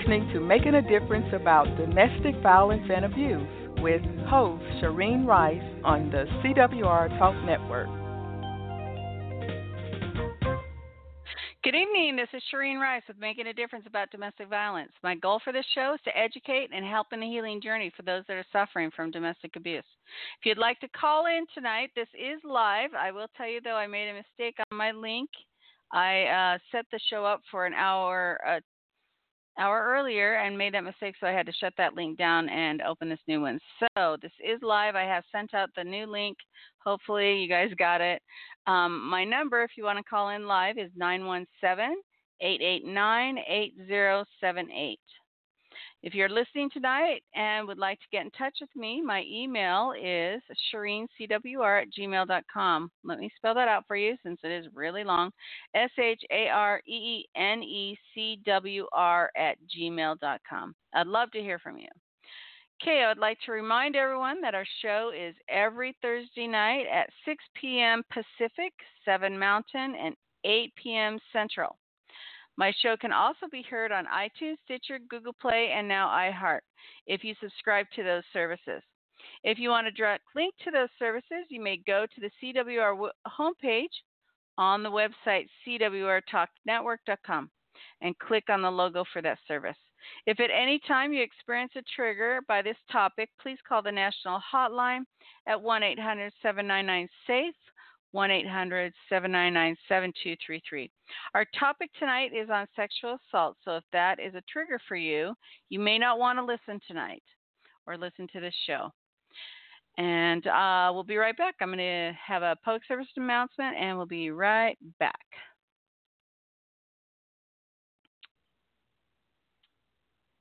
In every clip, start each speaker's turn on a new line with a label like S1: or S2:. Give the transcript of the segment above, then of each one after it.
S1: listening to Making a Difference about domestic violence and abuse with host Shareen Rice on the CWR Talk Network.
S2: Good evening. This is Shareen Rice with Making a Difference About Domestic Violence. My goal for this show is to educate and help in the healing journey for those that are suffering from domestic abuse. If you'd like to call in tonight, this is live. I will tell you, though, I made a mistake on my link. I uh, set the show up for an hour, uh, hour earlier and made that mistake, so I had to shut that link down and open this new one. So this is live. I have sent out the new link. Hopefully, you guys got it. Um, my number, if you want to call in live, is 917 889 8078. If you're listening tonight and would like to get in touch with me, my email is ShareenCWR at gmail.com. Let me spell that out for you since it is really long. S H A R E E N E C W R at gmail.com. I'd love to hear from you. Okay, I'd like to remind everyone that our show is every Thursday night at 6 p.m. Pacific, 7 Mountain, and 8 p.m. Central. My show can also be heard on iTunes, Stitcher, Google Play, and now iHeart if you subscribe to those services. If you want a direct link to those services, you may go to the CWR homepage on the website cwrtalknetwork.com and click on the logo for that service. If at any time you experience a trigger by this topic, please call the national hotline at 1 800 799 SAFE, 1 800 799 7233. Our topic tonight is on sexual assault, so if that is a trigger for you, you may not want to listen tonight or listen to this show. And uh, we'll be right back. I'm going to have a public service announcement, and we'll be right back.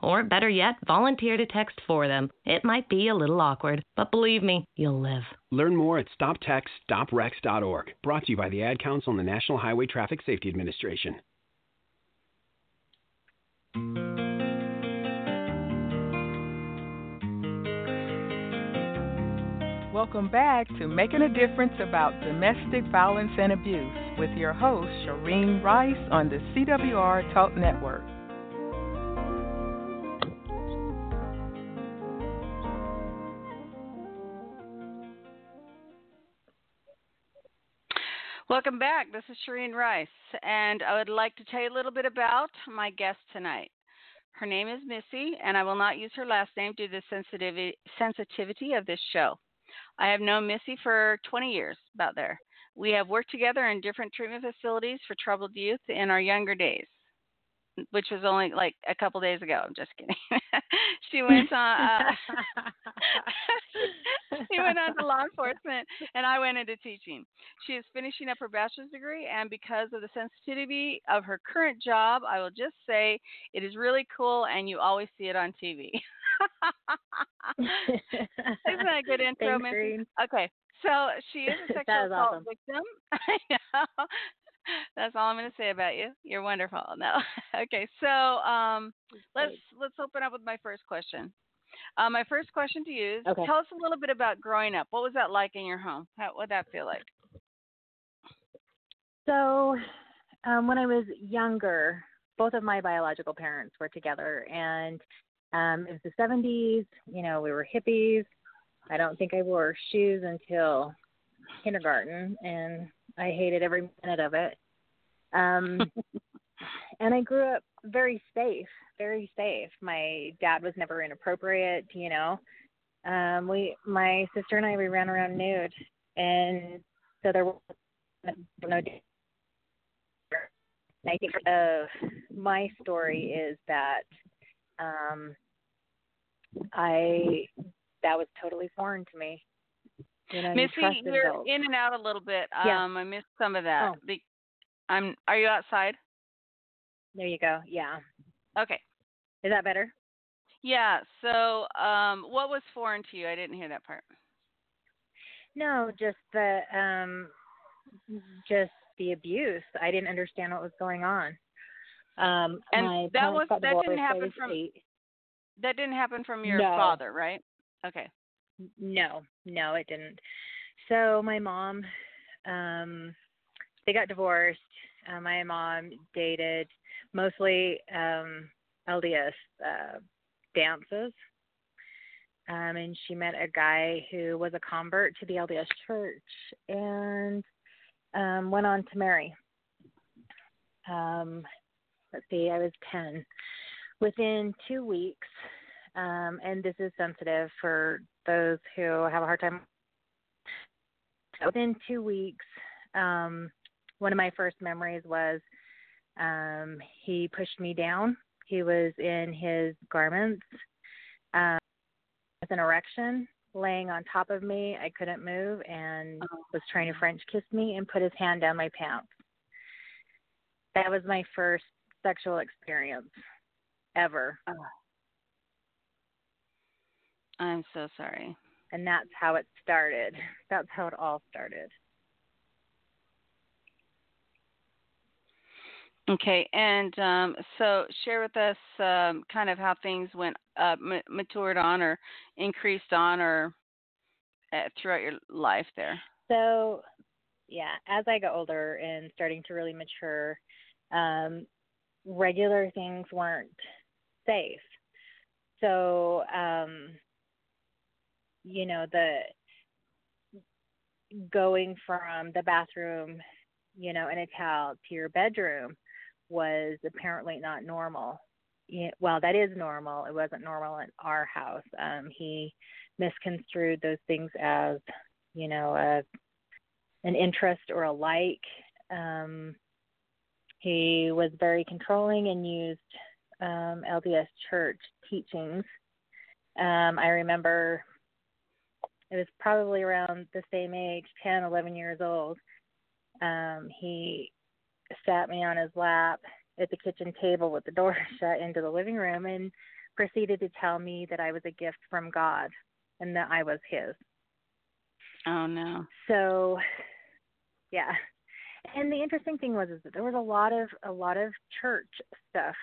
S3: Or better yet, volunteer to text for them. It might be a little awkward, but believe me, you'll live.
S4: Learn more at stoptextsstopwrecks.org. Brought to you by the Ad Council and the National Highway Traffic Safety Administration.
S1: Welcome back to Making a Difference about Domestic Violence and Abuse with your host, Shareen Rice on the CWR Talk Network.
S2: Welcome back. This is Shareen Rice, and I would like to tell you a little bit about my guest tonight. Her name is Missy, and I will not use her last name due to the sensitivity, sensitivity of this show. I have known Missy for 20 years, about there. We have worked together in different treatment facilities for troubled youth in our younger days which was only like a couple days ago. I'm just kidding. she went on. Uh, she went on to law enforcement, and I went into teaching. She is finishing up her bachelor's degree, and because of the sensitivity of her current job, I will just say it is really cool, and you always see it on TV. Isn't that a good intro,
S5: Miss?
S2: Okay, so she is a sexual assault
S5: awesome.
S2: victim. That's all I'm going to say about you. You're wonderful. No. okay. So um, let's let's open up with my first question. Uh, my first question to you is:
S5: Okay.
S2: Tell us a little bit about growing up. What was that like in your home? How what that feel like?
S5: So, um, when I was younger, both of my biological parents were together, and um, it was the 70s. You know, we were hippies. I don't think I wore shoes until kindergarten, and I hated every minute of it. Um, and I grew up very safe, very safe. My dad was never inappropriate, you know. Um, we, my sister and I, we ran around nude, and so there was no. I think uh, my story is that um, I that was totally foreign to me. You know, you
S2: Missy,
S5: trusted
S2: you're
S5: adults.
S2: in and out a little bit.
S5: Yeah.
S2: Um, I missed some of that.
S5: Oh.
S2: I'm. Are you outside?
S5: There you go. Yeah.
S2: Okay.
S5: Is that better?
S2: Yeah. So, um, what was foreign to you? I didn't hear that part.
S5: No, just the um just the abuse. I didn't understand what was going on. Um,
S2: and that was that didn't happen from eight. that didn't happen from your
S5: no.
S2: father, right? Okay.
S5: No, no, it didn't. So my mom, um, they got divorced. Uh, my mom dated mostly um, LDS uh, dances. Um, and she met a guy who was a convert to the LDS church and um, went on to marry. Um, let's see, I was 10. Within two weeks, um, and this is sensitive for those who have a hard time. Within two weeks, um, one of my first memories was um, he pushed me down. He was in his garments um, with an erection, laying on top of me. I couldn't move and oh. was trying to French kiss me and put his hand down my pants. That was my first sexual experience ever. Oh.
S2: I'm so sorry.
S5: And that's how it started. That's how it all started.
S2: Okay, and um, so share with us um, kind of how things went uh, m- matured on or increased on or uh, throughout your life there.
S5: So, yeah, as I got older and starting to really mature, um, regular things weren't safe. So, um, you know, the going from the bathroom, you know, in a towel to your bedroom was apparently not normal. well, that is normal. It wasn't normal in our house. Um, he misconstrued those things as, you know, a, an interest or a like. Um, he was very controlling and used um, LDS church teachings. Um, I remember it was probably around the same age, 10, 11 years old. Um, he sat me on his lap at the kitchen table with the door shut into the living room and proceeded to tell me that I was a gift from God and that I was his.
S2: Oh no.
S5: So yeah. And the interesting thing was is that there was a lot of a lot of church stuff.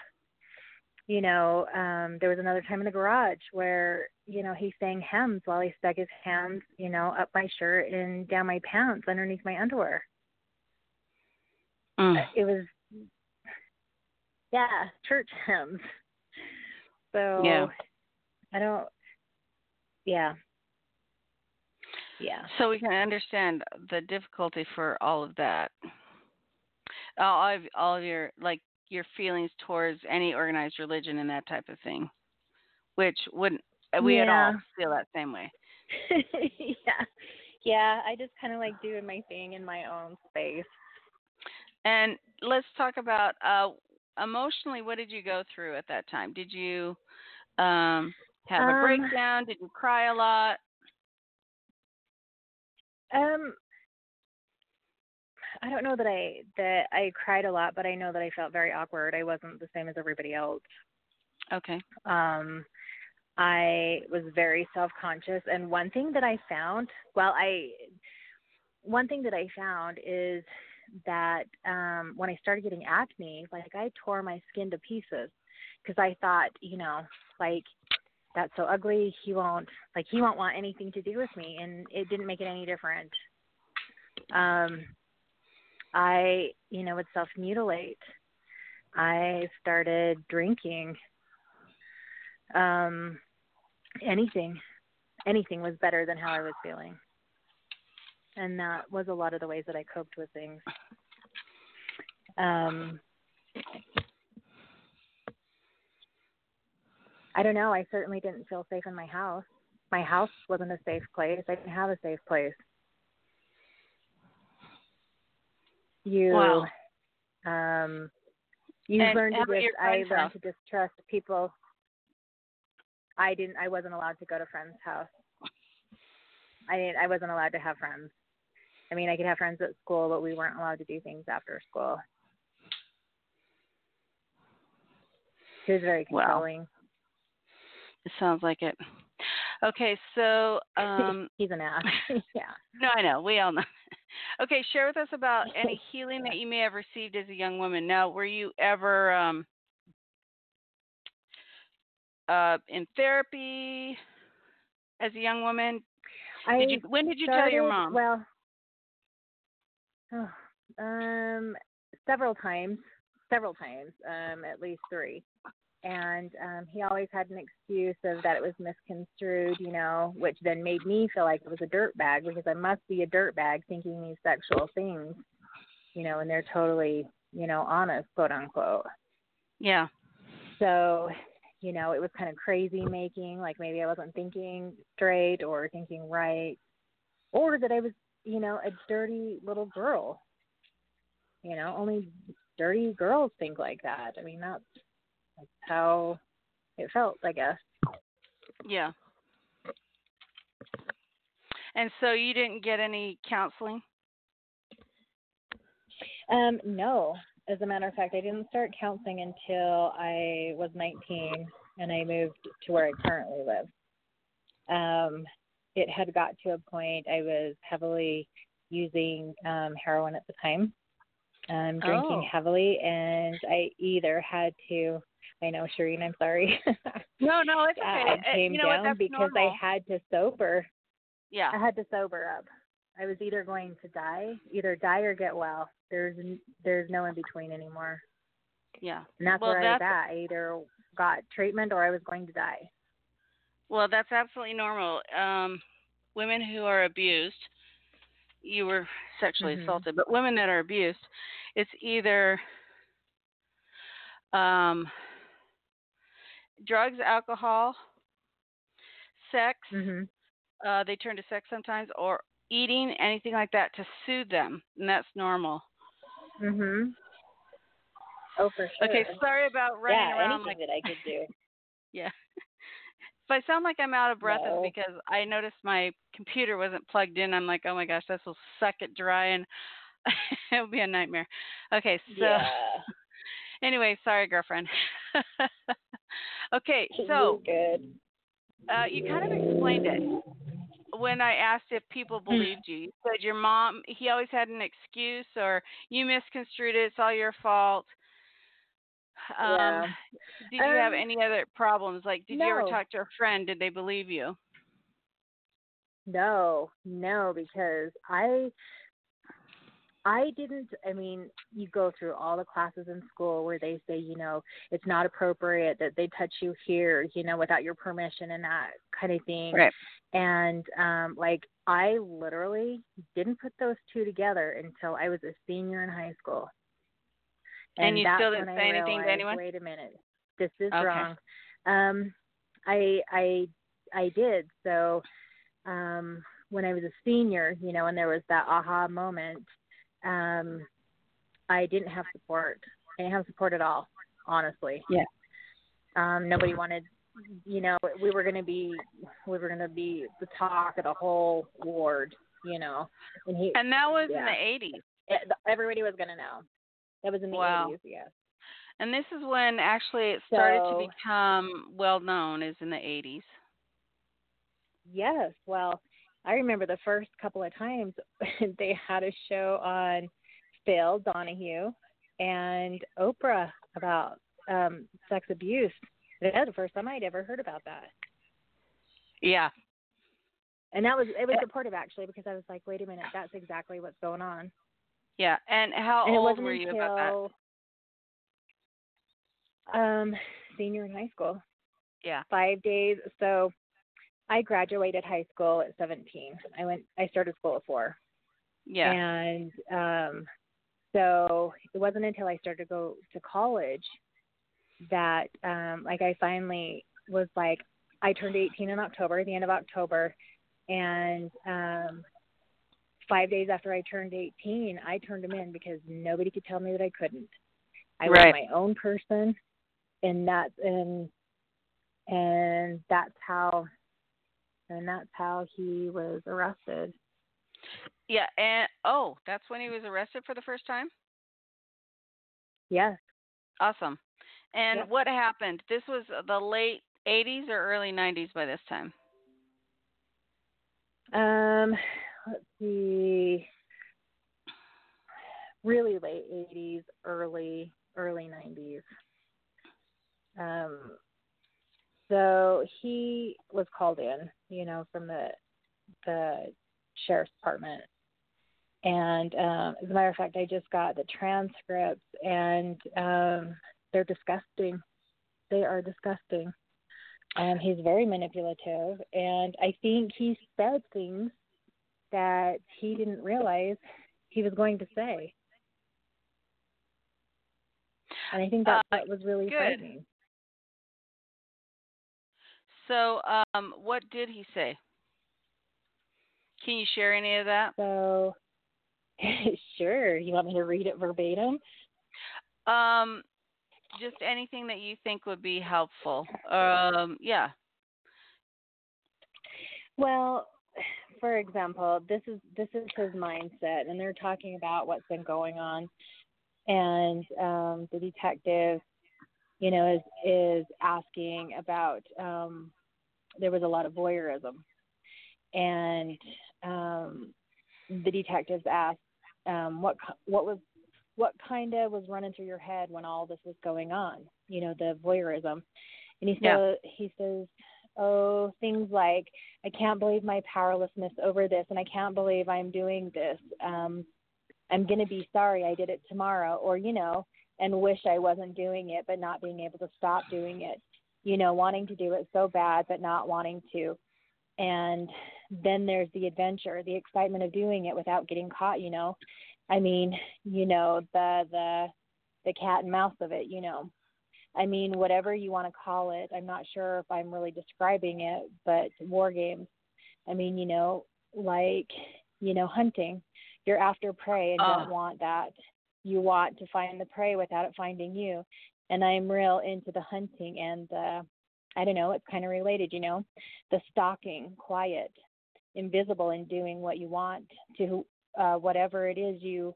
S5: You know, um there was another time in the garage where, you know, he sang hymns while he stuck his hands, you know, up my shirt and down my pants underneath my underwear.
S2: Mm.
S5: It was, yeah, church hymns. So
S2: yeah.
S5: I don't, yeah. Yeah.
S2: So we can understand the difficulty for all of that. All of all of your like your feelings towards any organized religion and that type of thing, which wouldn't we
S5: yeah.
S2: at all feel that same way.
S5: yeah, yeah. I just kind of like doing my thing in my own space.
S2: And let's talk about uh, emotionally. What did you go through at that time? Did you um, have a
S5: um,
S2: breakdown? Did you cry a lot?
S5: Um, I don't know that I that I cried a lot, but I know that I felt very awkward. I wasn't the same as everybody else.
S2: Okay.
S5: Um, I was very self-conscious, and one thing that I found, well, I one thing that I found is that um when I started getting acne, like I tore my skin to pieces because I thought, you know, like that's so ugly. He won't like he won't want anything to do with me, and it didn't make it any different. Um, I, you know, would self mutilate. I started drinking. Um, anything, anything was better than how I was feeling and that was a lot of the ways that I coped with things. Um, I don't know. I certainly didn't feel safe in my house. My house wasn't a safe place. I didn't have a safe place. You,
S2: wow.
S5: um, you
S2: and
S5: learned to dis- I learned
S2: house?
S5: to distrust people. I didn't. I wasn't allowed to go to friends' house. I didn't. I wasn't allowed to have friends. I mean, I could have friends at school, but we weren't allowed to do things after school. He was very controlling.
S2: It sounds like it. Okay, so um
S5: he's an ass. yeah.
S2: No, I know. We all know. Okay, share with us about any healing that you may have received as a young woman. Now, were you ever um, uh, in therapy as a young woman?
S5: I
S2: Did you, when did you
S5: started,
S2: tell your mom?
S5: Well, oh, um, several times, several times, um, at least three. And um, he always had an excuse of that it was misconstrued, you know, which then made me feel like it was a dirt bag because I must be a dirt bag thinking these sexual things, you know, and they're totally, you know, honest, quote unquote.
S2: yeah.
S5: So, you know, it was kind of crazy making, like maybe I wasn't thinking straight or thinking right, or that I was, you know, a dirty little girl. You know, only dirty girls think like that. I mean, that's, that's how it felt, I guess.
S2: Yeah. And so you didn't get any counseling?
S5: Um, no. As a matter of fact, I didn't start counseling until I was 19 and I moved to where I currently live. Um, it had got to a point I was heavily using um, heroin at the time, um, drinking
S2: Oh.
S5: heavily, and I either had to. I know, Shareen, I'm sorry.
S2: No, no, it's okay.
S5: I
S2: Uh,
S5: came
S2: you know
S5: down
S2: That's
S5: because
S2: normal.
S5: I had to sober.
S2: Yeah.
S5: I had to sober up. I was either going to die, either die or get well. There's there's no in between anymore.
S2: Yeah.
S5: And that's
S2: Well,
S5: where I was at. I either got treatment or I was going to die.
S2: Well, that's absolutely normal. Um, women who are abused, you were sexually
S5: Mhm.
S2: assaulted, but women that are abused, it's either um, drugs, alcohol, sex.
S5: Mhm.
S2: Uh, they turn to sex sometimes, or eating, anything like that to soothe them, and that's normal.
S5: Mhm. Oh, for sure.
S2: Okay, sorry about running
S5: yeah,
S2: around
S5: anything
S2: like
S5: that I could do.
S2: Yeah. If I sound like I'm out of breath,
S5: No.
S2: it's because I noticed my computer wasn't plugged in. I'm like, oh my gosh, this will suck it dry and it'll be a nightmare. Okay, so
S5: yeah.
S2: anyway, sorry, girlfriend. okay, so
S5: You're good.
S2: uh, you kind of explained it when I asked if people
S5: Hmm.
S2: believed you. You said your mom, he always had an excuse, or you misconstrued it. It's all your fault. Um,
S5: Yeah.
S2: Did you have
S5: Um,
S2: any other problems? Like, did you ever talk to a friend? Did they believe you?
S5: No, no, because I I didn't I mean, you go through all the classes in school where they say, you know, it's not appropriate that they touch you here, you know, without your permission and that kind of thing.
S2: Right.
S5: And um like I literally didn't put those two together until I was a senior in high school.
S2: And you still didn't say
S5: I
S2: anything to anyone?
S5: Wait a minute. This is
S2: Okay.
S5: wrong. Um I I I did. So um when I was a senior, you know, and there was that aha moment, um I didn't have support. I didn't have support at all, honestly.
S2: Yeah.
S5: Um nobody wanted you know, we were gonna be we were gonna be the talk of the whole ward, you know. And he
S2: And that was in the 80s.
S5: everybody was gonna know. That was in the
S2: Wow.
S5: eighties, yes.
S2: And this is when actually it started
S5: So-
S2: to become well known is in the 80s.
S5: Yes. Well, I remember the first couple of times they had a show on Phil Donahue and Oprah about um sex abuse. That was the first time I'd ever heard about that.
S2: Yeah.
S5: And that was it was supportive actually because I was like, wait a minute, that's exactly what's going on.
S2: Yeah. And how
S5: and
S2: old were you
S5: until
S2: about that?
S5: um senior in high school.
S2: Yeah.
S5: Five days. So I graduated high school at seventeen. I went I started school at four.
S2: Yeah.
S5: And um, so it wasn't until I started to go to college that, um, like, I finally was like, I turned 18 in October, the end of October, and um, five days after I turned 18, I turned them in because nobody could tell me that I couldn't. I
S2: Right.
S5: was my own person, and that's and and that's how and that's how he was arrested.
S2: Yeah. And oh, that's when he was arrested for the first time?
S5: Yes.
S2: Awesome. And what happened? This was the late 80s or early 90s by this time?
S5: Um, let's see, really late 80s, early early 90s. Um, so he was called in, you know, from the the sheriff's department. And um, as a matter of fact, I just got the transcripts, and um, they're disgusting. They are disgusting. Um, he's very manipulative, and I think he said things that he didn't realize he was going to say. And I think that,
S2: uh,
S5: was really
S2: good.
S5: frightening.
S2: So, um, what did he say? Can you share any of that?
S5: So, sure. You want me to read it verbatim?
S2: Um, just anything that you think would be helpful. Um, yeah.
S5: Well, for example, this is this is his mindset, and they're talking about what's been going on, and um, the detective, you know, is is asking about. Um, there was a lot of voyeurism, and um, the detectives asked, um, "What what was what kind of was running through your head when all this was going on? You know, the voyeurism." And he
S2: Yeah.
S5: says, he says, "Oh, things like I can't believe my powerlessness over this, and I can't believe I'm doing this. Um, I'm going to be sorry I did it tomorrow, or you know, and wish I wasn't doing it, but not being able to stop doing it. You know, wanting to do it so bad, but not wanting to. And then there's the adventure, the excitement of doing it without getting caught. You know, I mean, you know, the the the cat and mouse of it. You know, I mean, whatever you want to call it. I'm not sure if I'm really describing it, but war games. I mean, you know, like, you know, hunting. You're after prey and
S2: Ah.
S5: don't want that. You want to find the prey without it finding you. And I'm real into the hunting and the, I don't know, it's kind of related, you know, the stalking, quiet, invisible and doing what you want to uh, whatever it is you,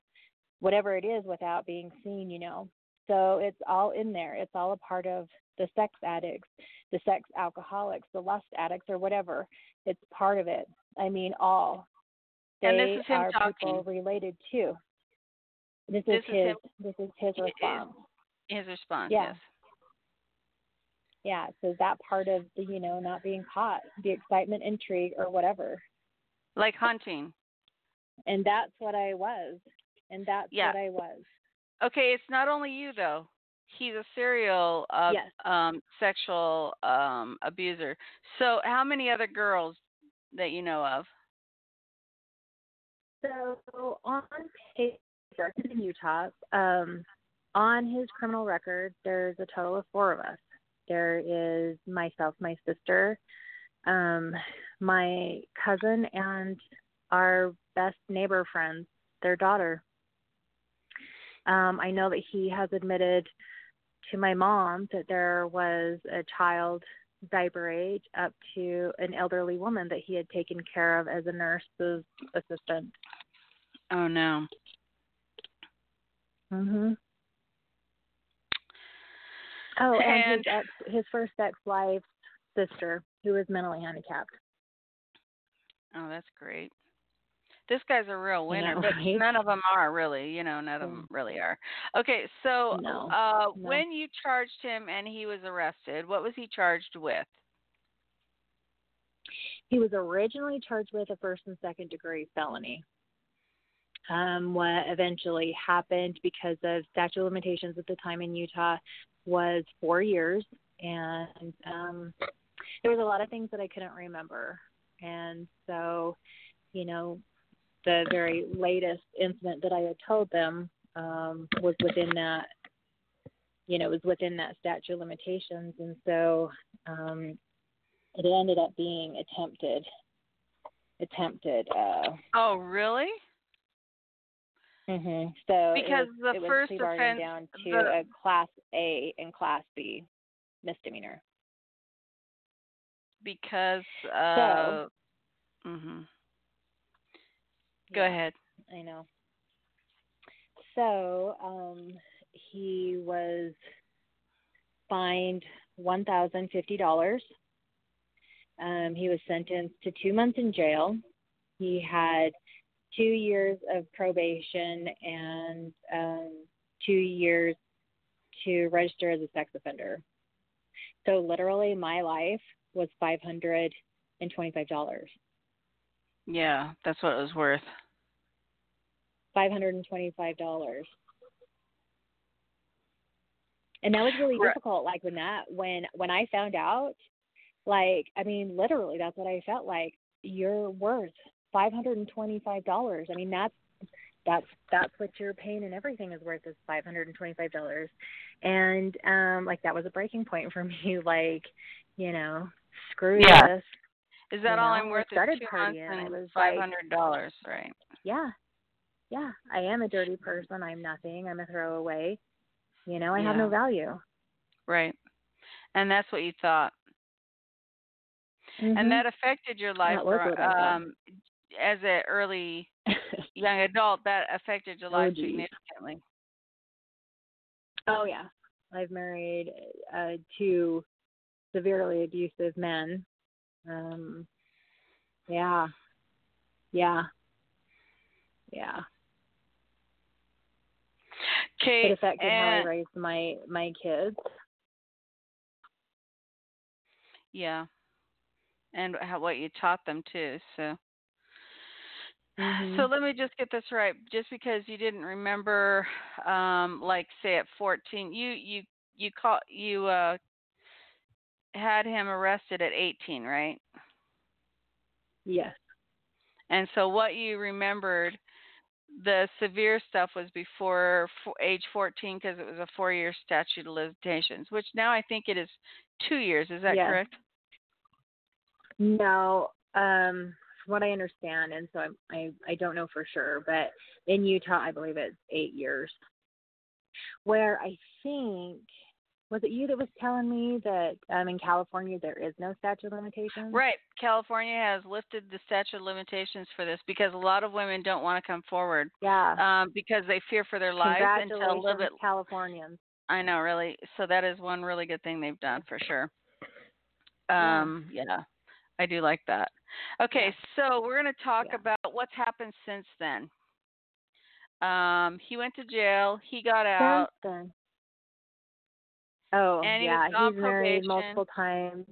S5: whatever it is without being seen, you know. So it's all in there. It's all a part of the sex addicts, the sex alcoholics, the lust addicts, or whatever. It's part of it. I mean, all. They
S2: And this is him
S5: are people related to. This,
S2: This
S5: is
S2: is
S5: his.
S2: him-
S5: This is his response.
S2: His response.
S5: Yeah.
S2: Yes.
S5: Yeah. So that part of the, you know, not being caught, the excitement, intrigue, or whatever.
S2: Like hunting.
S5: And that's what I was. And that's
S2: Yeah.
S5: what I was.
S2: Okay, it's not only you though. He's a serial uh,
S5: Yes.
S2: um, sexual um, abuser. So, how many other girls that you know of?
S5: So on paper in Utah, um, on his criminal record, there's a total of four of us. There is myself, my sister, um, my cousin, and our best neighbor friends, their daughter. Um, I know that he has admitted to my mom that there was a child diaper age up to an elderly woman that he had taken care of as a nurse's assistant.
S2: Oh no.
S5: Mhm. Oh, and,
S2: And-
S5: his ex, his first ex-wife's sister, who was mentally handicapped.
S2: Oh, that's great. This guy's a real winner, but
S5: right?
S2: none of them are really. You know, none of them really are. Okay, so
S5: No,
S2: uh,
S5: no.
S2: when you charged him and he was arrested, what was he charged with?
S5: He was originally charged with a first and second degree felony. Um, what eventually happened because of statute of limitations at the time in Utah was four years, and um, there was a lot of things that I couldn't remember, and so, you know, the very latest incident that I had told them um, was within that, you know, was within that statute of limitations, and so um, it ended up being attempted, attempted. Uh,
S2: Oh, really?
S5: hmm So it
S2: Because
S5: was,
S2: the
S5: it
S2: first offense-
S5: down to
S2: the-
S5: a Class A and Class B misdemeanor.
S2: Because uh so, mhm. Go ahead.
S5: I know. So um, he was fined one thousand fifty dollars. Um, he was sentenced to two months in jail. He had two years of probation and um, two years to register as a sex offender. So literally, my life was five hundred and twenty-five dollars.
S2: Yeah, that's what it was worth.
S5: Five hundred and twenty-five dollars. And that was really
S2: Right.
S5: difficult. Like when that when when I found out, like I mean, literally, that's what I felt like. You're worth five hundred and twenty-five dollars. I mean, that's that's that's what your pain and everything is worth is five hundred and twenty-five dollars. And um, like that was a breaking point for me. Like, you know, screw
S2: Yeah.
S5: this.
S2: Is that
S5: You
S2: all
S5: know,
S2: I'm
S5: I
S2: worth?
S5: started
S2: is two months
S5: partying, I
S2: and
S5: was
S2: five
S5: like-
S2: hundred dollars, right?
S5: Yeah, yeah. I am a dirty person. I'm nothing. I'm a throwaway. You know, I have no value.
S2: Right. And that's what you thought.
S5: Mhm.
S2: And that affected your life
S5: That was
S2: or,
S5: what I thought.
S2: um as an early young adult that affected your life
S5: Oh,
S2: significantly.
S5: Oh yeah, I've married uh, two severely abusive men. Um, yeah, yeah, yeah.
S2: Okay.
S5: It affected how I
S2: and-
S5: raised my my kids.
S2: Yeah. And how what you taught them too. So
S5: Mhm.
S2: so let me just get this right. Just because you didn't remember um like say at 14, you you you call you uh had him arrested at 18, right?
S5: yes,
S2: And so what you remembered the severe stuff was before f- age 14 because it was a 4-year statute of limitations, which now I think it is 2 years, is that
S5: Yes.
S2: correct?
S5: no. Um, from what I understand, and so I'm, I I don't know for sure, but in Utah, I believe it's eight years. Where I think was it you that was telling me that um, in California there is no statute of limitations?
S2: Right. California has lifted the statute of limitations for this because a lot of women don't want to come forward
S5: Yeah.
S2: um, because they fear for their lives until a little bit.
S5: Californians.
S2: I know, really. So that is one really good thing they've done for sure.
S5: Yeah.
S2: Um, yeah, I do like that. Okay, so we're going to talk
S5: Yeah.
S2: about what's happened since then. Um, he went to jail. He got out.
S5: Oh,
S2: And he
S5: yeah,
S2: was
S5: he's married multiple times.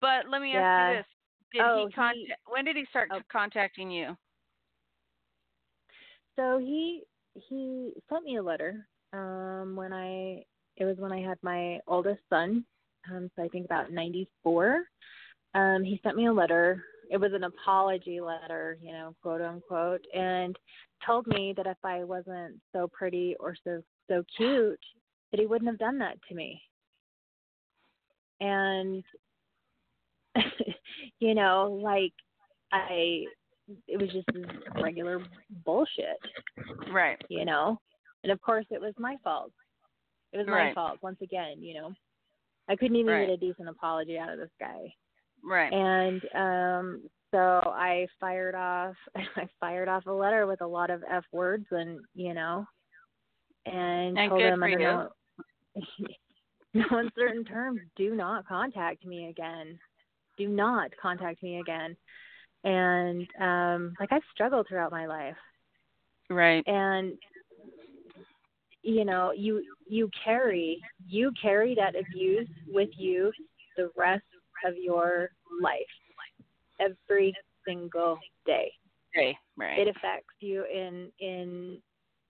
S2: But let me ask you this: Did
S5: Oh,
S2: he
S5: he-
S2: contact? When did he start
S5: oh.
S2: contacting you?
S5: So he he sent me a letter um when I it was when I had my oldest son, um so I think about 94. Um he sent me a letter. It was an apology letter, you know, quote unquote, and told me that if I wasn't so pretty or so so cute that he wouldn't have done that to me. And you know, like I it was just regular bullshit
S2: Right.
S5: you know. And of course, it was my fault. It was my fault once again, you know. I couldn't even
S2: Right.
S5: get a decent apology out of this guy.
S2: Right.
S5: And um so I fired off I fired off a letter with a lot of F words and, you know, and,
S2: And
S5: told him
S2: for
S5: under
S2: you.
S5: no uncertain terms, do not contact me again. Do not contact me again. And um like I've struggled throughout my life
S2: right.
S5: and you know you you carry you carry that abuse with you the rest of your life every single day
S2: Okay. Right.
S5: it affects you in in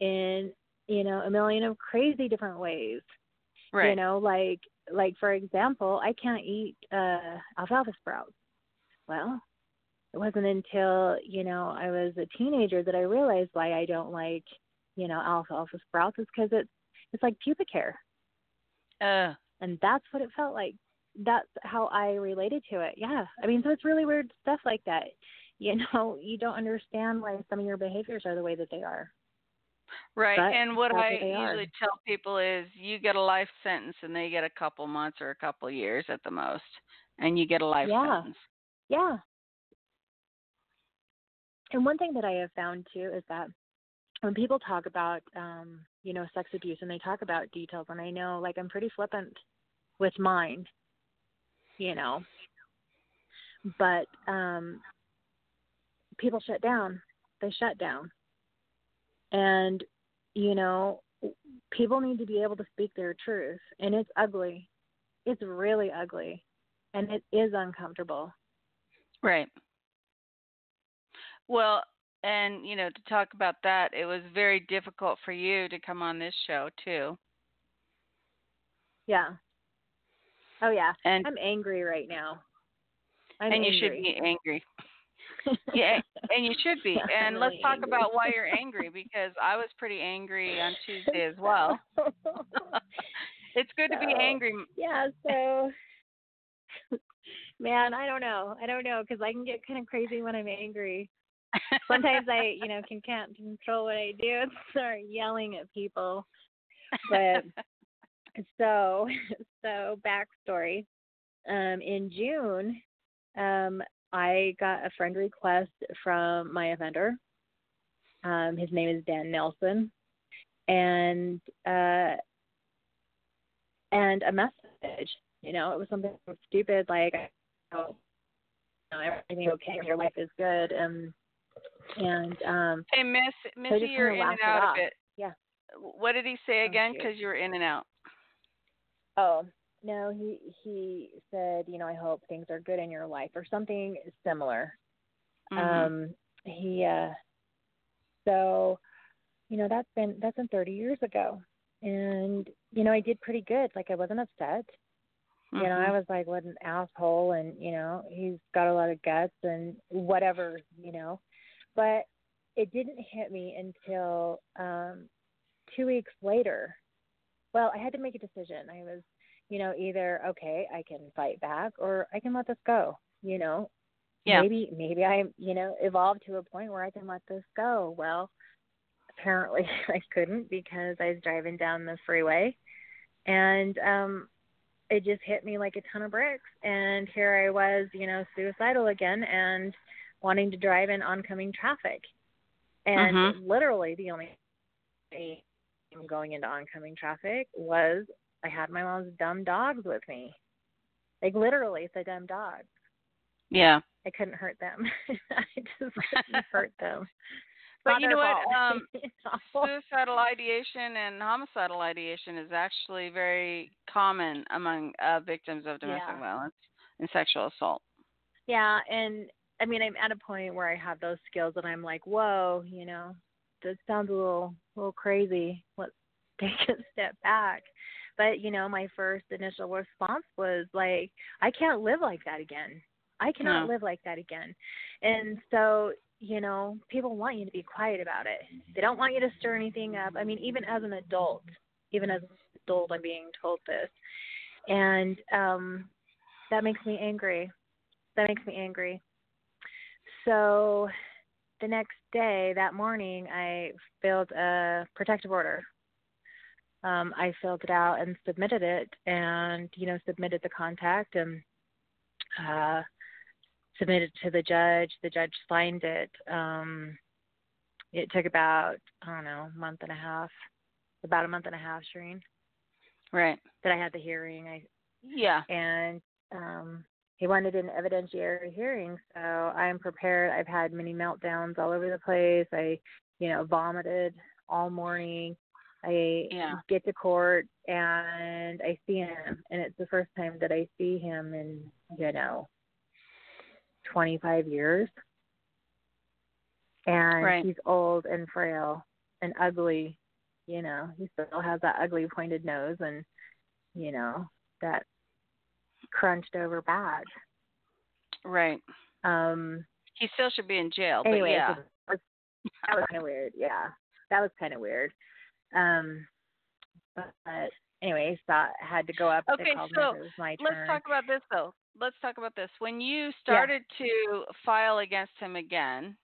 S5: in you know a million of crazy different ways
S2: right.
S5: you know like like for example i can't eat uh alfalfa sprouts. Well it wasn't until you know i was a teenager that i realized why i don't like you know alfalfa sprouts. Is because it's it's like pubic hair.
S2: Uh,
S5: and that's what it felt like. That's how i related to it. Yeah. I mean so it's really weird stuff like that. You know you don't understand why some of your behaviors are the way that they are
S2: right.
S5: But
S2: and what I
S5: they are.
S2: usually tell people is you get a life sentence and they get a couple months or a couple years at the most. And you get a life
S5: Yeah.
S2: sentence.
S5: Yeah. And one thing that I have found too is that when people talk about um, you know, sex abuse and they talk about details and I know like I'm pretty flippant with mine, you know. But um people shut down. They shut down. And you know, people need to be able to speak their truth and it's ugly. it's really ugly and it is uncomfortable.
S2: Right. Well, and you know, to talk about that, it was very difficult for you to come on this show too.
S5: Yeah. Oh yeah.
S2: And
S5: I'm angry right now. I'm
S2: and you
S5: angry.
S2: should be angry. Yeah, and you should be. And
S5: really
S2: let's talk
S5: angry.
S2: about why you're angry because I was pretty angry on Tuesday as well. it's good to be angry.
S5: yeah, so man, I don't know. I don't know cuz I can get kind of crazy when I'm angry. Sometimes I, you know, can can't control what I do and start yelling at people. But so so backstory um in june um i got a friend request from my offender um his name is dan nelson and uh and a message you know it was something stupid like oh, you know, everything okay your life is good um and um
S2: hey, Miss Missy,
S5: just
S2: you're in and out
S5: off.
S2: a bit.
S5: Yeah.
S2: What did he say again? Because you were in and out.
S5: Oh, no, he he said, you know, I hope things are good in your life or something similar.
S2: Mhm.
S5: Um he uh so you know, that's been that's been 30 years ago. And you know, I did pretty good. Like I wasn't upset. You know, I
S2: Mhm.
S5: was like, what an asshole and, you know, he's got a lot of guts and whatever, you know. But it didn't hit me until um 2 weeks later. Well, I had to make a decision. I was, you know, either okay, I can fight back or I can let this go, you know.
S2: Yeah.
S5: Maybe maybe I, you know, evolved to a point where I can let this go. Well, apparently I couldn't because I was driving down the freeway and um it just hit me like a ton of bricks and here I was, you know, suicidal again and wanting to drive in oncoming traffic. And
S2: Mhm.
S5: literally the only way I'm going into oncoming traffic was I had my mom's dumb dogs with me. Like literally it's a dumb dog.
S2: Yeah.
S5: I couldn't hurt them. I just couldn't hurt them.
S2: But
S5: Not
S2: you know what? Um,
S5: You know?
S2: Suicidal ideation and homicidal ideation is actually very common among uh, victims of domestic
S5: Yeah.
S2: violence and sexual assault.
S5: Yeah, and I mean, I'm at a point where I have those skills, and I'm like, whoa, you know, this sounds a little, little crazy. Let's take a step back. But you know, my first initial response was like, I can't live like that again. I cannot
S2: No.
S5: live like that again. And so, you know, people want you to be quiet about it. They don't want you to stir anything up. I mean, even as an adult, even as an adult, I'm being told this, and um, that makes me angry. That makes me angry. So the next day, that morning, I filed a protective order. Um, I filled it out and submitted it, and you know, submitted the contact and uh, submitted to the judge. The judge signed it. Um, it took about I don't know, a month and a half, about a month and a half, Shareen,
S2: Right.
S5: that I had the hearing. I
S2: Yeah.
S5: and um he wanted an evidentiary hearing so i'm prepared i've had many meltdowns all over the place i you know vomited all morning i
S2: Yeah.
S5: get to court and i see him and it's the first time that i see him in you know twenty five years and
S2: Right.
S5: he's old and frail and ugly you know he still has that ugly pointed nose and you know that crunched over badge.
S2: Right.
S5: Um
S2: He still should be in jail,
S5: anyway,
S2: but yeah.
S5: that was, that was kind of weird. Yeah, that was kind of weird. Um, but, but anyway, so I had to go up.
S2: Okay, so
S5: me. It was my
S2: Let's
S5: turn.
S2: talk about this though. Let's talk about this. When you started to file against him again,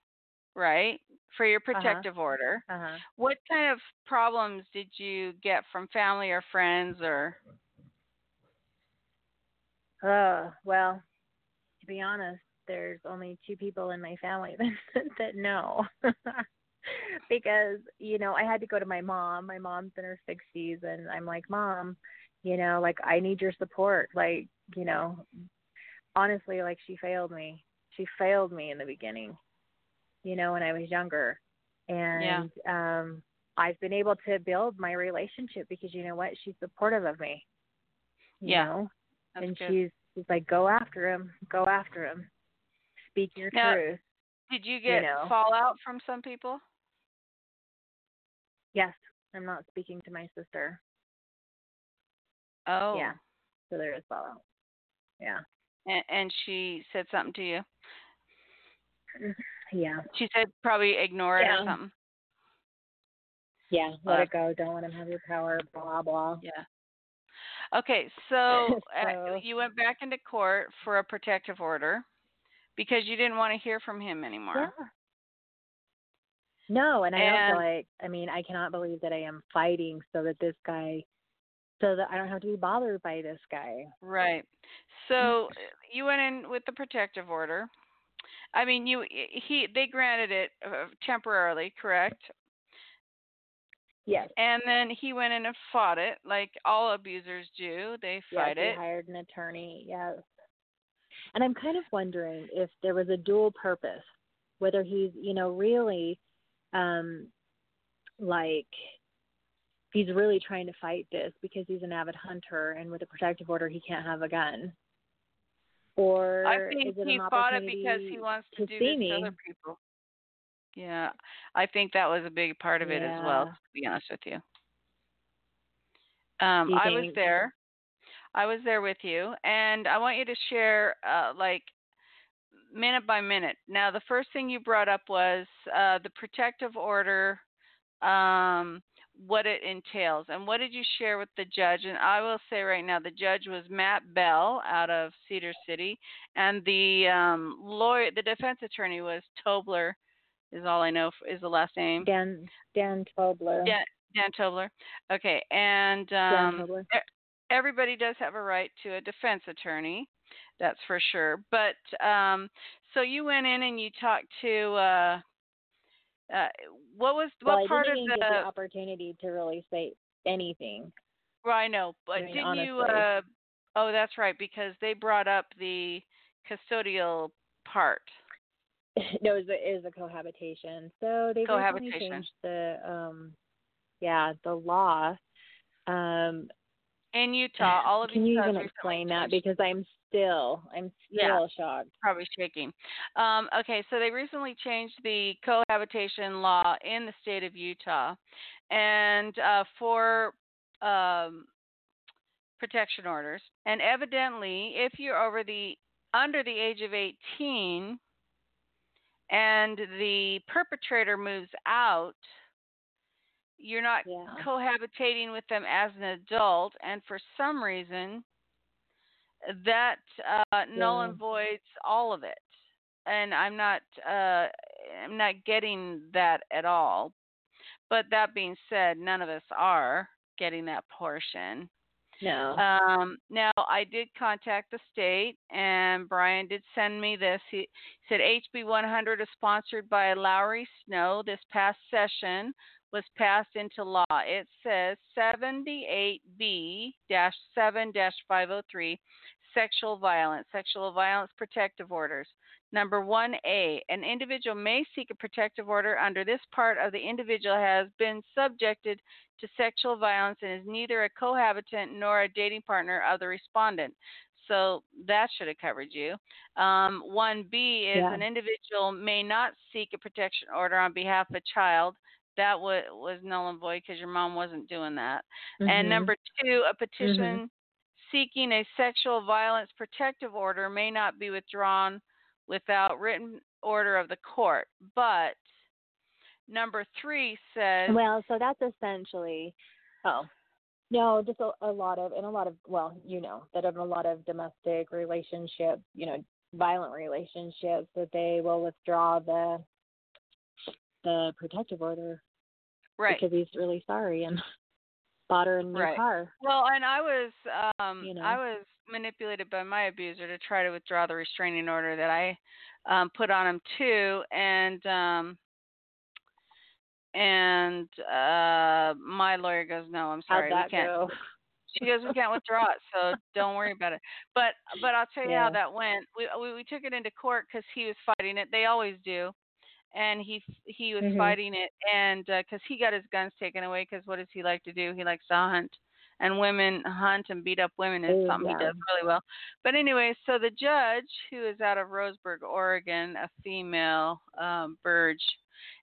S2: right, for your protective order,
S5: Uh-huh.
S2: what kind of problems did you get from family or friends or
S5: Uh, well, to be honest, there's only two people in my family that that know. because, you know, I had to go to my mom. My mom's in her 60s and I'm like, "Mom, you know, like I need your support." Like, you know, honestly, like she failed me. She failed me in the beginning. You know, when I was younger. And um I've been able to build my relationship because you know what? She's supportive of me. You
S2: Yeah.
S5: know? And
S2: good.
S5: she's she's like, go after him, go after him, speak your
S2: Now,
S5: truth.
S2: Did you get
S5: know.
S2: fallout from some people?
S5: Yes, I'm not speaking to my sister.
S2: Oh.
S5: Yeah, so there is fallout. Yeah,
S2: And, and she said something to you.
S5: yeah,
S2: She said probably ignore it or
S5: Yeah.
S2: something.
S5: yeah. Let
S2: Uh,
S5: it go. Don't let him have your power. Blah blah.
S2: Yeah. Okay, so, uh,
S5: So-
S2: you went back into court for a protective order because you didn't want to hear from him anymore.
S5: Yeah. No, and I
S2: And-
S5: don't like I mean, I cannot believe that I am fighting so that this guy so that I don't have to be bothered by this guy.
S2: Right. So you went in with the protective order. I mean, you he they granted it uh, temporarily, correct?
S5: Yes.
S2: And then he went in and fought it, like all abusers do. They fight
S5: yes,
S2: it.
S5: He hired an attorney, yes. And I'm kind of wondering if there was a dual purpose, whether he's, you know, really um like he's really trying to fight this because he's an avid hunter and with a protective order he can't have a gun. Or
S2: I think he fought it because he wants to,
S5: to
S2: do this to other people. Yeah, I think that was a big part of it as well. To be honest with you, um,
S5: you
S2: I was there. I was there with you, and I want you to share, uh, like, minute by minute. Now, the first thing you brought up was uh, the protective order, um, what it entails, and what did you share with the judge? And I will say right now, the judge was Matt Bell out of Cedar City, and the um, lawyer, the defense attorney was Tobler, is all I know is the last name.
S5: Dan Dan Tobler.
S2: Dan, Dan Tobler. Okay, and um, everybody does have a right to a defense attorney, that's for sure. But um, so you went in and you talked to uh, uh, what was
S5: well,
S2: what
S5: I
S2: part of the?
S5: the opportunity to really say anything.
S2: well, I know, but
S5: mean,
S2: didn't you? Uh, oh, that's right, because they brought up the custodial part.
S5: no, it was a, it was a cohabitation. So they
S2: Cohabitation.
S5: changed the um yeah, the law. Um
S2: In Utah, all of
S5: Can you even explain that because I'm still I'm
S2: Yeah.
S5: still shocked.
S2: probably shaking. Um, okay, so they recently changed the cohabitation law in the state of Utah, and uh, for um, protection orders. And evidently, if you're over the under the age of 18 and the perpetrator moves out, you're not
S5: Yeah.
S2: cohabitating with them as an adult, and for some reason, that uh, null and voids all of it. And I'm not, uh, I'm not getting that at all. But that being said, none of us are getting that portion.
S5: No.
S2: Um, now, I did contact the state, and Brian did send me this. He said HB 100 is sponsored by Lowry Snow. This past session was passed into law. It says 78B 7 503 Sexual Violence, Sexual Violence Protective Orders. Number 1A, an individual may seek a protective order under this part of the individual has been subjected to sexual violence and is neither a cohabitant nor a dating partner of the respondent. So that should have covered you. Um, 1B is
S5: Yeah.
S2: an individual may not seek a protection order on behalf of a child. That wa- was null and void because your mom wasn't doing that. And
S5: Mhm.
S2: number two, a petition seeking a sexual violence protective order may not be withdrawn without written order of the court. But number three says
S5: Well, so that's essentially oh. No, just a, a lot of and a lot of well, you know, that in a lot of domestic relationships, you know, violent relationships that they will withdraw the the protective order
S2: right.
S5: because he's really sorry and bought her a new
S2: Right.
S5: car.
S2: Well, and I was um
S5: You know.
S2: I was manipulated by my abuser to try to withdraw the restraining order that I um put on him too and um and uh my lawyer goes, "No, I'm sorry. We can't
S5: go?
S2: She goes, "We can't withdraw it, so don't worry about it." But but I'll tell you how that went. We we, we took it into court because he was fighting it. They always do, and he he was
S5: Mhm.
S2: fighting it, and because he got his guns taken away, because what does he like to do? He likes to hunt and women hunt and beat up women is
S5: Ooh,
S2: something
S5: yeah.
S2: he does really well. But anyway, so the judge, who is out of Roseburg, Oregon, a female um, Burge.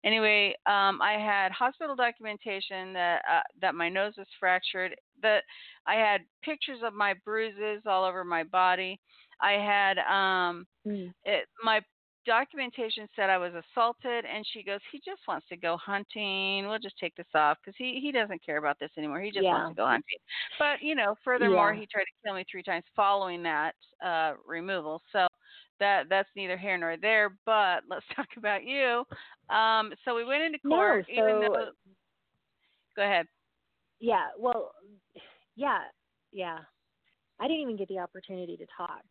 S2: Anyway, um, I had hospital documentation that uh, that my nose was fractured. That I had pictures of my bruises all over my body. I had um,
S5: Mm.
S2: it, my documentation said I was assaulted, and she goes, "He just wants to go hunting. We'll just take this off because he he doesn't care about this anymore. He just
S5: Yeah.
S2: wants to go hunting." But you know, furthermore,
S5: Yeah.
S2: he tried to kill me three times following that uh, removal. So that that's neither here nor there. But let's talk about you. Um, so we went into
S5: No,
S2: court, even though. Go ahead.
S5: Yeah, well, yeah, yeah. I didn't even get the opportunity to talk.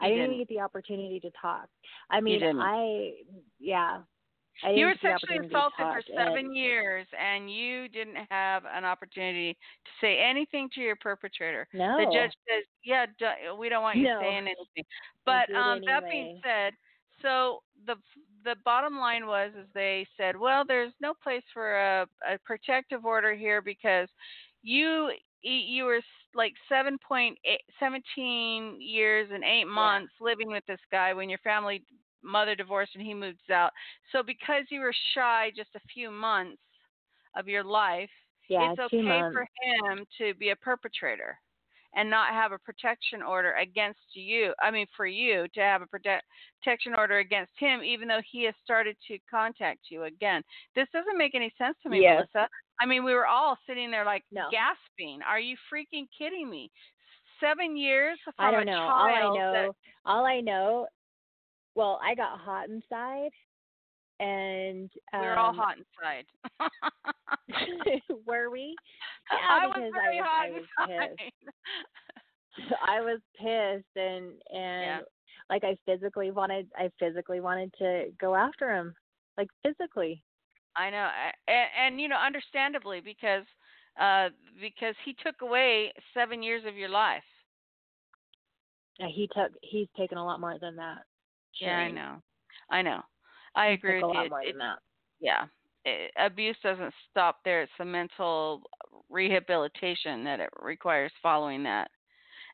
S5: I didn't,
S2: didn't.
S5: even get the opportunity to talk. I mean. I, yeah. I
S2: You were
S5: didn't get the
S2: sexually assaulted for seven
S5: and-
S2: years, and you didn't have an opportunity to say anything to your perpetrator.
S5: No.
S2: The judge says, "Yeah, du- we don't want you
S5: No.
S2: saying anything." But
S5: did
S2: um, that being said, so the the bottom line was is they said, "Well, there's no place for a, a protective order here because you you were like 7.8 17 years and 8 months living with this guy when your family mother divorced and he moves out. So because you were shy just a few months of your life,
S5: yeah,
S2: it's okay for him to be a perpetrator and not have a protection order against you. I mean, for you to have a prote- protection order against him, even though he has started to contact you again. This doesn't make any sense to me,
S5: Yes.
S2: Melissa. I mean, we were all sitting there like
S5: No.
S2: gasping. Are you freaking kidding me? Seven years from
S5: I don't know. All I know,
S2: that-
S5: all I know. Well, I got hot inside, and um,
S2: we were all hot inside.
S5: were we?
S2: I
S5: Yeah,
S2: was
S5: because
S2: very
S5: I was,
S2: hot
S5: I was
S2: inside.
S5: pissed. I was pissed, and and
S2: Yeah.
S5: like I physically wanted, I physically wanted to go after him, like physically.
S2: I know, and, and you know, understandably because uh because he took away seven years of your life.
S5: Yeah, he took, he's taken a lot more than that.
S2: Yeah, I know, I know. I
S5: He
S2: agree with
S5: lot
S2: you.
S5: more
S2: It-
S5: than that.
S2: yeah, it, abuse doesn't stop there. It's the mental rehabilitation that it requires following that.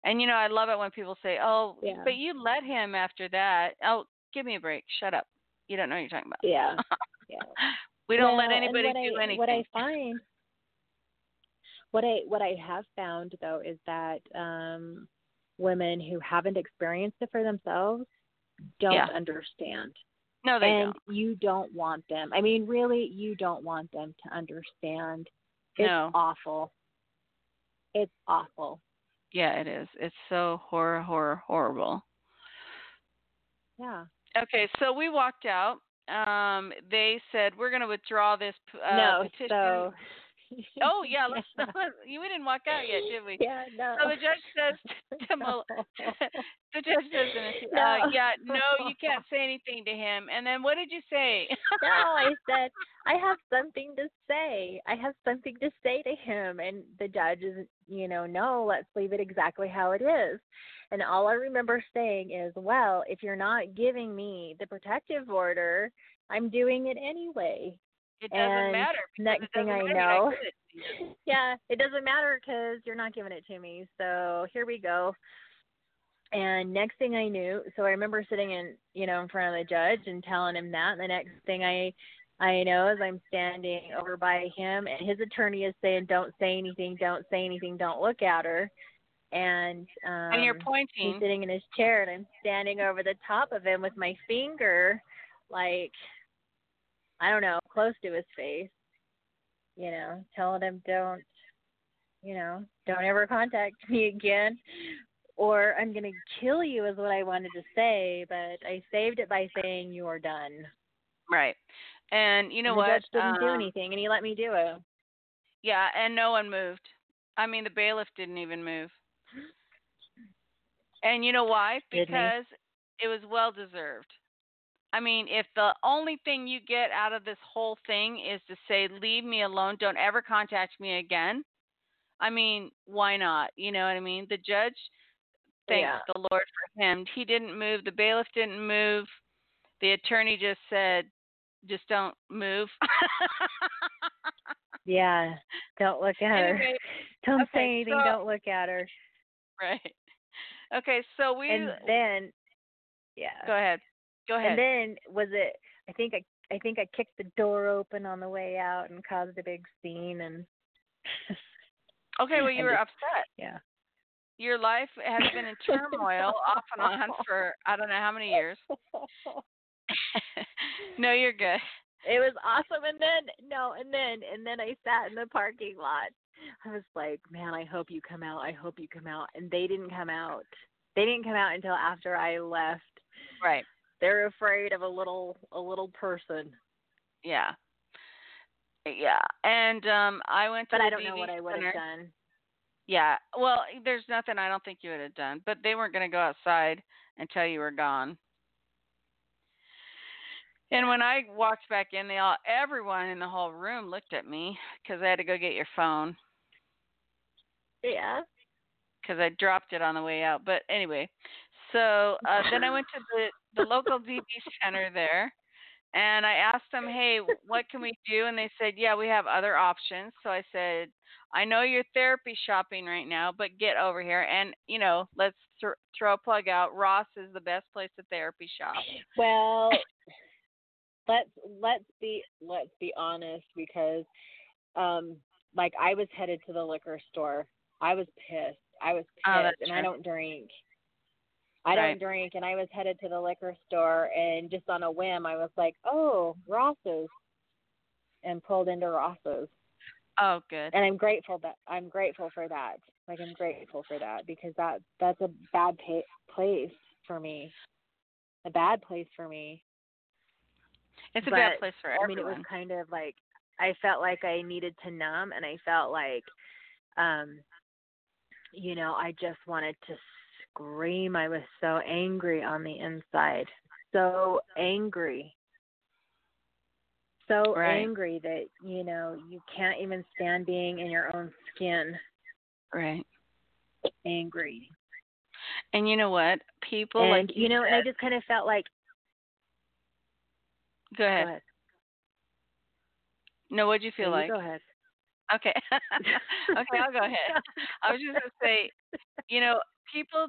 S2: And you know, I love it when people say, "Oh,
S5: Yeah.
S2: but you let him after that." Oh, give me a break. Shut up. You don't know what you're talking about.
S5: Yeah, yeah.
S2: We don't let
S5: Well, and
S2: anybody do
S5: I,
S2: anything.
S5: What I find, what I what I have found though is that um, women who haven't experienced it for themselves don't
S2: Yeah.
S5: understand,
S2: no, they
S5: and
S2: don't.
S5: you don't want them. I mean, really, you don't want them to understand. It's
S2: No.
S5: awful. It's awful.
S2: Yeah, it is. It's so horror, horror, horrible.
S5: Yeah.
S2: Okay, so we walked out. Um, they said we're going to withdraw this p- uh,
S5: no.
S2: petition.
S5: So.
S2: Oh yeah, let's. we didn't walk out yet, did we?
S5: Yeah. No.
S2: So the judge says to Mel- the judge says, to us,
S5: No.
S2: uh, "Yeah, no, you can't say anything to him." And then what did you say?
S5: no, I said I have something to say. I have something to say to him, and the judge is, you know, no, let's leave it exactly how it is. And all I remember saying is, well, if you're not giving me the protective order, I'm doing it anyway.
S2: It doesn't
S5: And
S2: matter. because
S5: next thing I know-
S2: give it to you.
S5: yeah, it doesn't matter because you're not giving it to me. So here we go. And next thing I knew, so I remember sitting in, you know, in front of the judge and telling him that. And the next thing I, I know is I'm standing over by him, and his attorney is saying, "Don't say anything, don't say anything, don't look at her." And um,
S2: and you're pointing.
S5: he's sitting in his chair, and I'm standing over the top of him with my finger, like, I don't know, close to his face you know, telling him don't, you know, don't ever contact me again, or I'm gonna kill you is what I wanted to say, but I saved it by saying you're done.
S2: Right. And you know
S5: and
S2: what?
S5: the judge didn't do
S2: Um,
S5: anything, and he let me do it.
S2: Yeah, and no one moved. I mean, the bailiff didn't even move. And you know why? Because it was well deserved. I mean, if the only thing you get out of this whole thing is to say, leave me alone, don't ever contact me again, I mean, why not? You know what I mean? The judge thanks
S5: Yeah.
S2: the Lord for him. He didn't move. The bailiff didn't move. The attorney just said, just don't move.
S5: Yeah, don't look at her.
S2: Anyway,
S5: Don't
S2: Okay,
S5: say anything.
S2: so-
S5: don't look at her.
S2: Right. Okay, so we
S5: And then, yeah.
S2: go ahead. Go ahead.
S5: And then was it? I think I I think I kicked the door open on the way out and caused a big scene and.
S2: okay, well you were upset.
S5: Yeah.
S2: Your life has been in turmoil off and on for I don't know how many years. no, you're good.
S5: It was awesome, and then no, and then and then I sat in the parking lot. I was like, man, I hope you come out. I hope you come out, and they didn't come out. They didn't come out until after I left.
S2: Right.
S5: They're afraid of a little a little person.
S2: Yeah. Yeah. And um I went to
S5: But I don't know what I would have done.
S2: Yeah. Well, there's nothing I don't think you would have done, but they weren't going to go outside until you were gone. And when I walked back in, they all everyone in the whole room looked at me cuz I had to go get your phone
S5: Yeah.
S2: cuz I dropped it on the way out. But anyway, so uh then I went to the the local DV center there and I asked them, "Hey, what can we do?" And they said, "Yeah, we have other options." So I said, "I know you're therapy shopping right now, but get over here and, you know, let's th- throw a plug out. Ross is the best place to therapy shop."
S5: Well, let's let's be let's be honest because um like I was headed to the liquor store. I was pissed. I was pissed
S2: Oh,
S5: and I don't drink. I
S2: Right.
S5: don't drink and I was headed to the liquor store and just on a whim I was like, "Oh, Ross's." And pulled into Ross's.
S2: Oh, good.
S5: And I'm grateful that I'm grateful for that. Like I'm grateful for that because that that's a bad pa- place for me. A bad place for me.
S2: It's a bad place for everyone.
S5: I mean, it was kind of like I felt like I needed to numb, and I felt like, um, you know, I just wanted to scream. I was so angry on the inside, so angry, so
S2: Right.
S5: angry that you know you can't even stand being in your own skin.
S2: right.
S5: Angry,
S2: And you know what? People
S5: and
S2: like
S5: you know, and I just kind of felt like,
S2: go ahead.
S5: go ahead,
S2: No, what'd you feel like?
S5: Go ahead.
S2: Okay. okay, I'll go ahead. I was just going to say, you know, people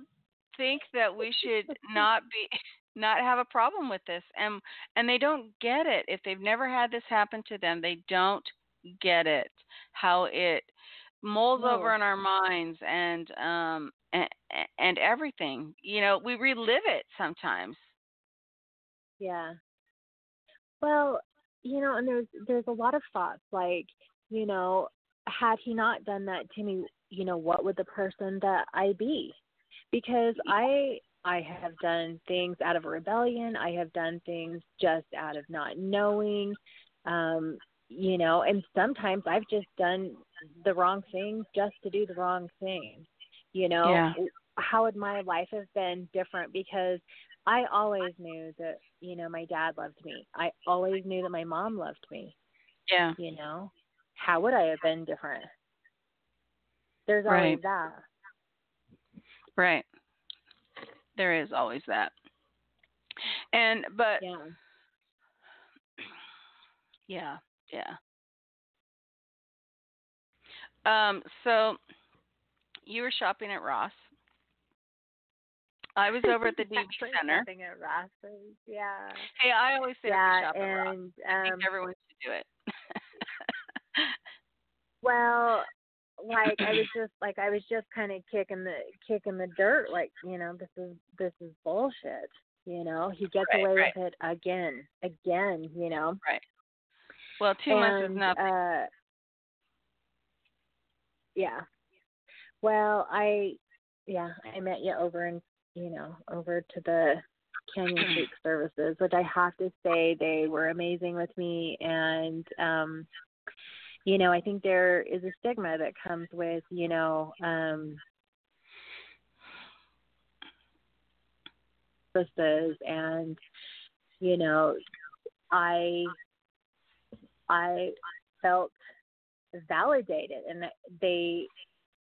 S2: think that we should not be not have a problem with this and and they don't get it. If they've never had this happen to them, they don't get it. How it molds
S5: No.
S2: over in our minds and um and, and everything. You know, we relive it sometimes.
S5: Yeah. Well, you know, and there's there's a lot of thoughts like, you know, had he not done that to me, you know, what would the person that I be? Because I I have done things out of rebellion. I have done things just out of not knowing. Um, you know, and sometimes I've just done the wrong thing just to do the wrong thing. You know,
S2: Yeah.
S5: how would my life have been different because I always knew that, you know, my dad loved me. I always knew that my mom loved me,
S2: Yeah.
S5: you know. How would I have been different? There's
S2: Right.
S5: always that.
S2: Right. There is always that. And but
S5: Yeah.
S2: Yeah, yeah. Um, so you were shopping at Ross. I was over at the
S5: Actually
S2: Center.
S5: shopping at Ross's. Yeah.
S2: Hey, I always say
S5: yeah,
S2: shop at Ross.
S5: and
S2: I think
S5: um
S2: everyone should do it.
S5: well, like I was just like I was just kind of kicking the kicking the dirt like, you know, this is this is bullshit. You know, he gets
S2: Right,
S5: away
S2: right.
S5: with it again, again, you know. Right.
S2: Well, two much is
S5: And,
S2: nothing.
S5: Uh, yeah. Well, I yeah, I met you over in you know over to the Canyon Creek services, which I have to say they were amazing with me, and um, you know I think there is a stigma that comes with you know um, and you know I I felt validated and they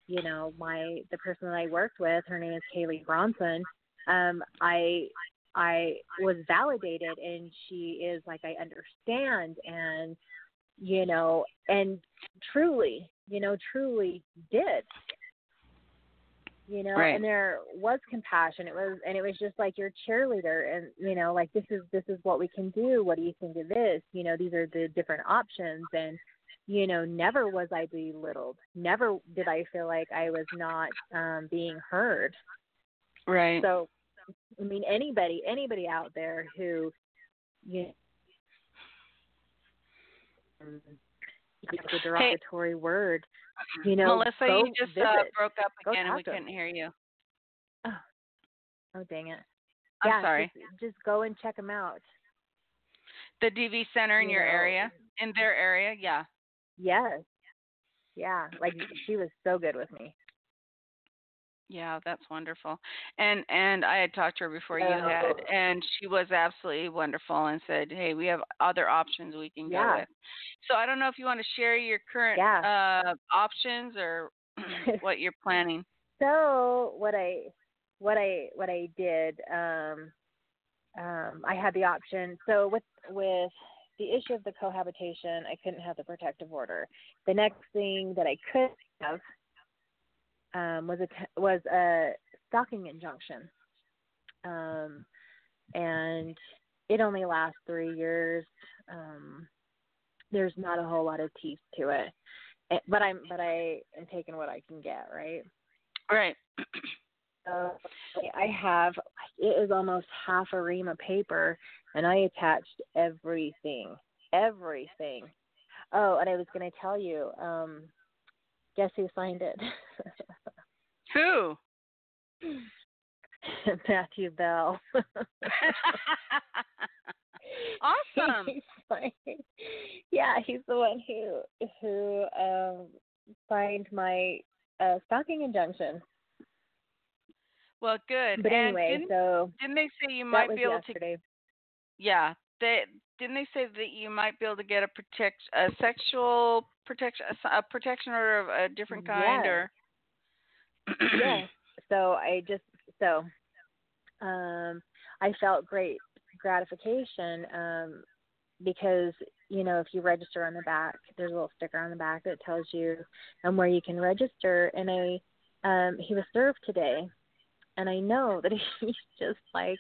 S5: you know my the person that I worked with her name is Kaylee Bronson um I I was validated and she is like I understand and you know and truly you know, truly did. You know,
S2: Right.
S5: and there was compassion. It was, and it was just like your cheerleader, and you know, like this is this is what we can do. What do you think of this? You know, these are the different options, and you know, never was I belittled. Never did I feel like I was not um being heard.
S2: Right.
S5: So, I mean, anybody, anybody out there who, you um, the derogatory word, you know,
S2: Melissa, you just uh, broke up again and we couldn't hear you.
S5: oh, dang it!
S2: I'm
S5: yeah,
S2: sorry.
S5: Just, just go and check them out.
S2: The DV center in
S5: you
S2: your
S5: know.
S2: area, in their area, yeah.
S5: Yes, yeah. Like she was so good with me.
S2: Yeah, that's wonderful. And and I had talked to her before you had,
S5: Oh.
S2: and she was absolutely wonderful and said, "Hey, we have other options we can go
S5: Yeah.
S2: with." So I don't know if you want to share your current uh, options or what you're planning.
S5: So what I what I what I did um um I had the option so with with the issue of the cohabitation I couldn't have the protective order. The next thing that I could have um was a was a stalking injunction. Um and it only lasts 3 years. Um there's not a whole lot of teeth to it. Eh, But I'm but I am taking what I can get, right?
S2: Right.
S5: So I have it is almost half a ream of paper, and I attached everything, everything. Oh, and I was going to tell you, um, guess who signed it?
S2: Who?
S5: Matthew Bell.
S2: awesome.
S5: Yeah, he's the one who who um signed my uh stalking injunction.
S2: Well, good.
S5: But
S2: and
S5: anyway,
S2: didn't,
S5: so
S2: didn't they say you might be able to
S5: yesterday.
S2: Yeah, they didn't they say that you might be able to get a protect a sexual protection a, protection order of a different kind
S5: Yes.
S2: or
S5: yes. So I just so um I felt great gratification um because you know if you register on the back there's a little sticker on the back that tells you um where you can register. And I um he was served today. And I know that he's just like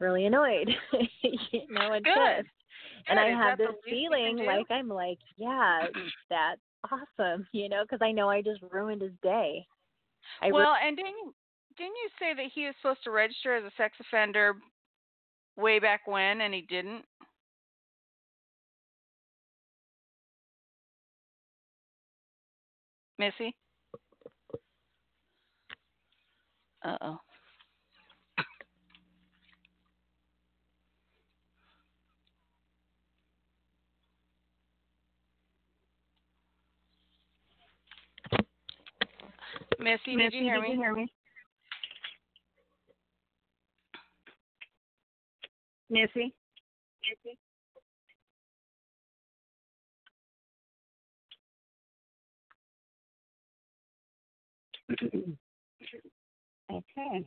S5: really annoyed. You know and
S2: Good.
S5: pissed. And I have this
S2: least we can
S5: feeling like I'm like yeah that's awesome you know because I know I just ruined his day I
S2: well, and didn't you, didn't you say that he was supposed to register as a sex offender way back when and he didn't? Missy? Uh oh. Missy, did you hear me?
S6: Missy, Missy? okay.